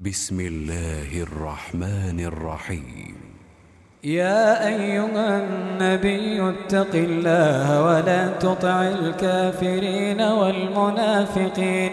بسم الله الرحمن الرحيم. يا أيها النبي اتق الله ولا تطع الكافرين والمنافقين.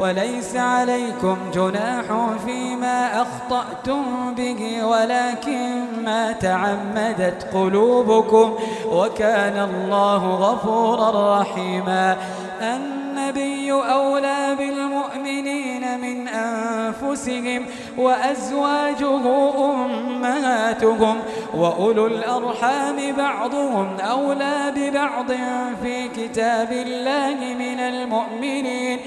وليس عليكم جناح فيما أخطأتم به ولكن ما تعمدت قلوبكم وكان الله غفورا رحيما. النبي أولى بالمؤمنين من أنفسهم وأزواجه أمهاتهم وأولو الأرحام بعضهم أولى ببعض في كتاب الله من المؤمنين.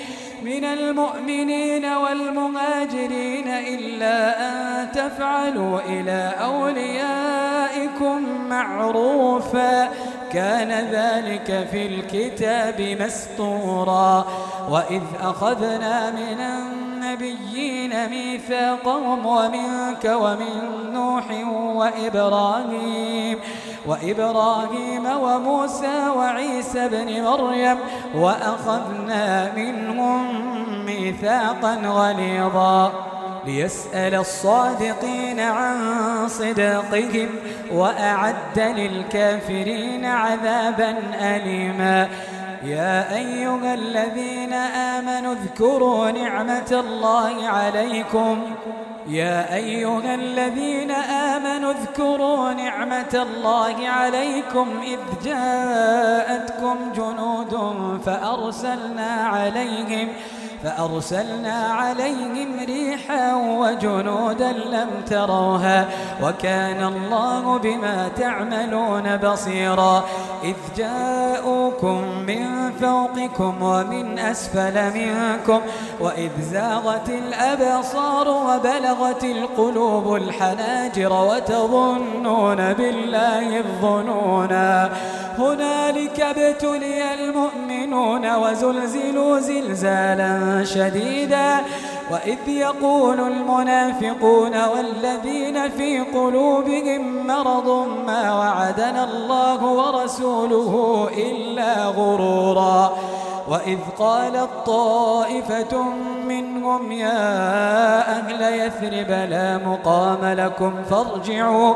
من المؤمنين والمهاجرين إلا أن تفعلوا إلى أوليائكم معروفا كان ذلك في الكتاب مسطورا وإذ أخذنا من النبيين ميثاقهم ومنك ومن نوح وإبراهيم وإبراهيم وموسى وعيسى بن مريم وأخذنا منهم ميثاقا غليظا. ليسأل الصادقين عن صداقهم وأعد للكافرين عذابا أليما. يا أيها الذين آمنوا اذكروا نعمة الله عليكم. يا أيها الذين آمنوا اذكروا نعمة الله عليكم. إذ جاءتكم جنود فأرسلنا عليهم فأرسلنا عليهم ريحا وجنودا لم تروها وكان الله بما تعملون بصيرا إذ جاءوكم من فوقكم ومن أسفل منكم وإذ زاغت الأبصار وبلغت القلوب الحناجر وتظنون بالله الظنونا هنالك ابتلي المؤمنون وزلزلوا زلزالا شديدا وإذ يقول المنافقون والذين في قلوبهم مرض ما وعدنا الله ورسوله إلا غرورا وإذ قالت طائفة منهم يا أهل يثرب لا مقام لكم فارجعوا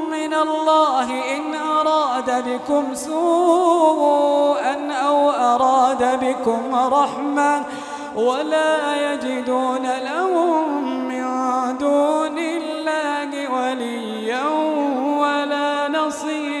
من الله إن أراد بكم سوءا أو أراد بكم رحمة ولا يجدون لهم من دون الله وليا ولا نصيرا.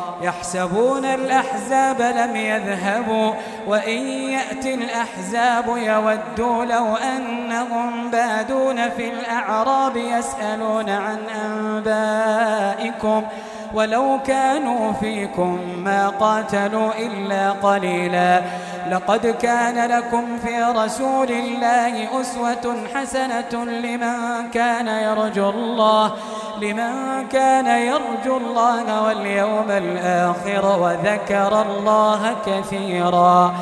يحسبون الأحزاب لم يذهبوا وإن يأتي الأحزاب يودوا لو أنهم بادون في الأعراب يسألون عن أنبائكم ولو كانوا فيكم ما قاتلوا إلا قليلا لقد كان لكم في رسول الله أسوة حسنة لمن كان يرجو الله لمن كان يرجو الله واليوم الآخر وذكر الله كثيرا.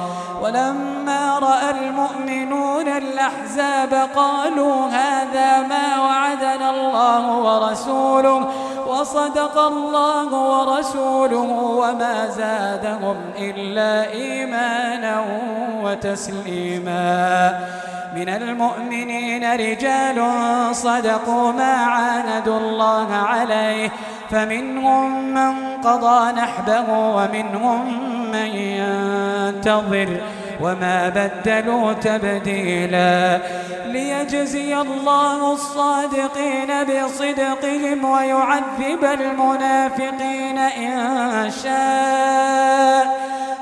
ولما رأى المؤمنون الأحزاب قالوا هذا ما وعدنا الله ورسوله وصدق الله ورسوله وما زادهم إلا إيمانا وتسليما. من المؤمنين رجال صدقوا ما عاندوا الله عليه فمنهم من قضى نحبه ومنهم من ينتظر وما بدلوا تبديلا. ليجزي الله الصادقين بصدقهم ويعذب المنافقين إن شاء.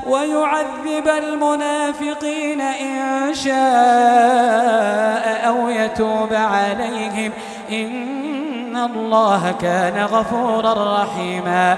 ويعذب المنافقين إن شاء أو يتوب عليهم. إن الله كان غفورا رحيما.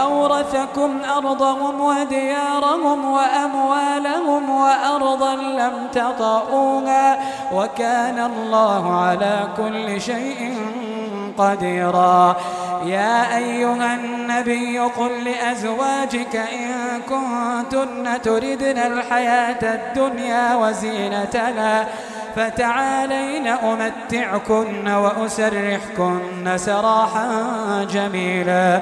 وأورثكم أرضهم وديارهم وأموالهم وأرضا لم تطئوها وكان الله على كل شيء قديرا. يا أيها النبي قل لأزواجك إن كنتن تردن الحياة الدنيا وزينتها فتعالين أمتعكن وأسرحكن سراحا جميلا.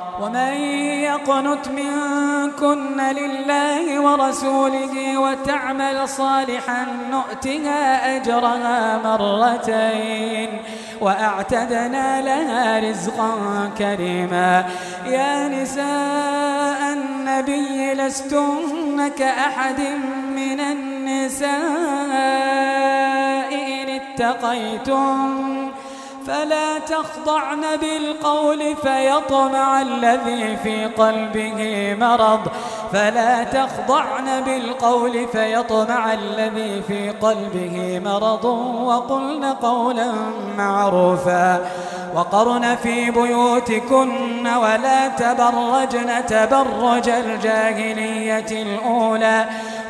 ومن يقنت منكن لله ورسوله وتعمل صالحا نؤتها أجرها مرتين وأعتدنا لها رزقا كريما. يا نساء النبي لستن كأحد من النساء إن اتقيتم فلا تخضعن بالقول فيطمع الذي في قلبه مرض. فلا تخضعن بالقول فيطمع الذي في قلبه مرض. وقلن قولا معروفا. وقرن في بيوتكن ولا تبرجن تبرج الجاهلية الأولى.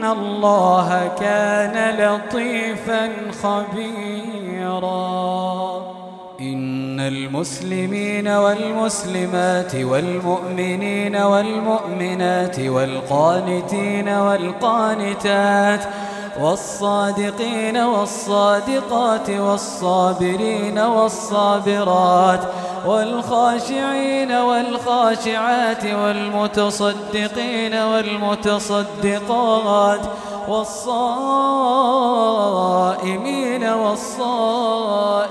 إن الله كان لطيفا خبيرا إن المسلمين والمسلمات والمؤمنين والمؤمنات والقانتين والقانتات والصادقين والصادقات والصابرين والصابرات والخاشعين والخاشعات والمتصدقين والمتصدقات والصائمين والصائمات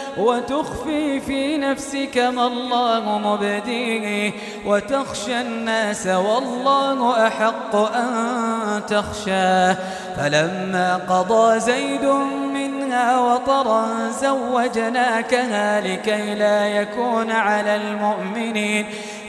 وتخفي في نفسك ما الله مبديه وتخشى الناس والله أحق أن تخشاه. فلما قضى زيد منها وطرا زوجناكها لكي لا يكون على المؤمنين.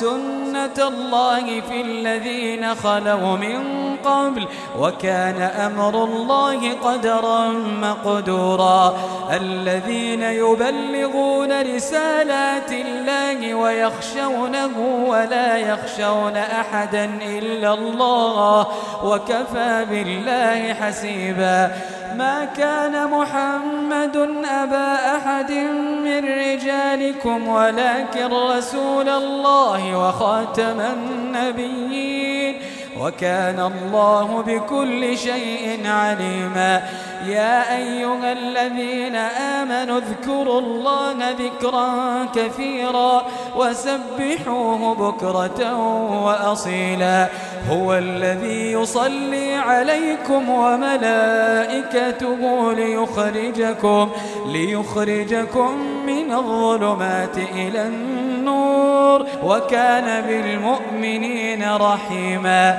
سنة الله في الذين خلوا من قبل وكان أمر الله قدرا مقدورا. الذين يبلغون رسالات الله ويخشونه ولا يخشون أحدا إلا الله وكفى بالله حسيبا. ما كان محمد أبا أحد من رجالكم ولكن رسول الله وخاتم النبيين. وكان الله بكل شيء عليما. يا أيها الذين آمنوا اذكروا الله ذكرا كثيرا وسبحوه بكرة وأصيلا. هو الذي يصلي عليكم وملائكته ليخرجكم ليخرجكم من الظلمات إلى النور وكان بالمؤمنين رحيما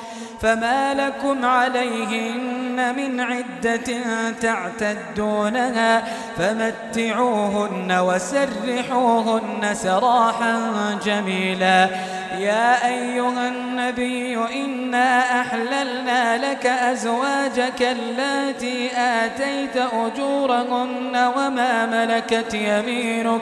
فما لكم عليهن من عدة تعتدونها فمتعوهن وسرحوهن سراحا جميلا. يا أيها النبي إنا أحللنا لك أزواجك التي آتيت أجورهن وما ملكت يمينك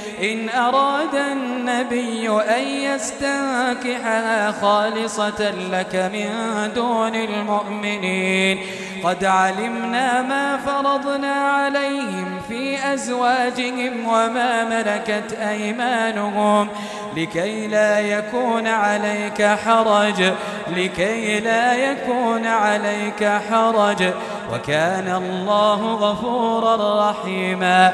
إن أراد النبي أن يستنكحها خالصة لك من دون المؤمنين قد علمنا ما فرضنا عليهم في أزواجهم وما ملكت أيمانهم لكي لا يكون عليك حرج لكي لا يكون عليك حرج وكان الله غفورا رحيما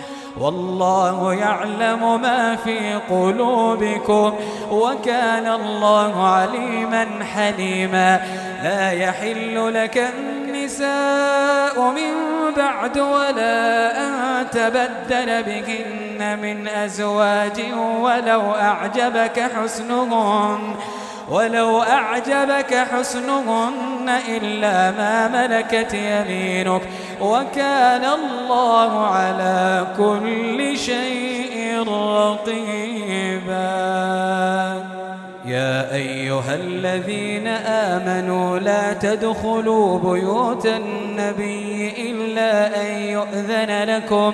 والله يعلم ما في قلوبكم وكان الله عليما حليما. لا يحل لك النساء من بعد ولا أن تبدل بهن من أزواج ولو أعجبك حسنهم. ولو أعجبك حسنهن إلا ما ملكت يمينك وكان الله على كل شيء رقيبا. يا أيها الذين آمنوا لا تدخلوا بيوت النبي إلا أن يؤذن لكم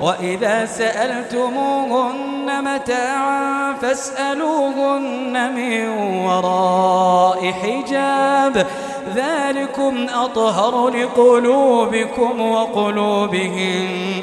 وإذا سألتموهن متاعا فاسألوهن من وراء حجاب. ذلكم أطهر لقلوبكم وقلوبهم.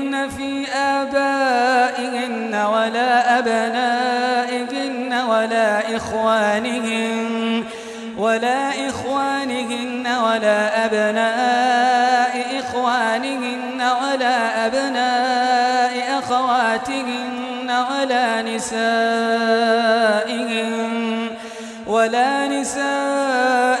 عليهن في آبائهن ولا أبنائهن ولا إخوانهن ولا إخوانهن ولا أبناء إخوانهن ولا أبناء أخواتهن ولا نسائهن ولا نسائهن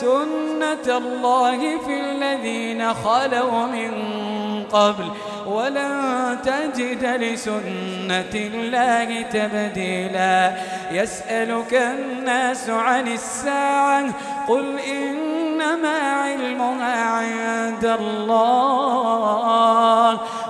سنة الله في الذين خلوا من قبل. ولن تجد لسنة الله تبديلا. يسألك الناس عن الساعة قل إنما علمها عند الله.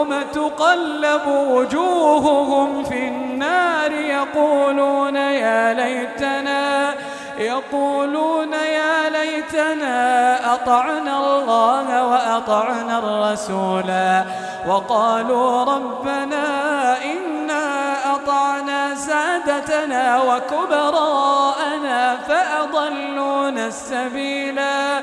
يوم تقلب وجوههم في النار يقولون يا ليتنا يقولون يا ليتنا أطعنا الله وأطعنا الرسولا. وقالوا ربنا إنا أطعنا سادتنا وكبراءنا فأضلونا السبيلا.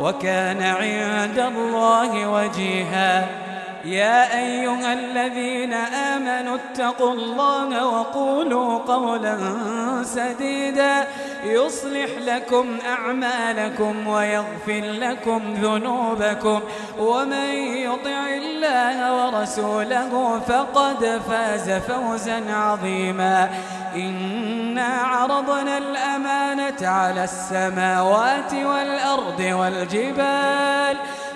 وكان عند الله وجيها. يا أيها الذين آمنوا اتقوا الله وقولوا قولا سديدا يصلح لكم أعمالكم ويغفر لكم ذنوبكم ومن يطع الله ورسوله فقد فاز فوزا عظيما إنا عرضنا الأمانة على السماوات والأرض والجبال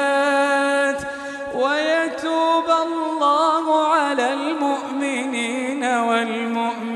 والمؤمنات ويتوب الله على المؤمنين والمؤمنات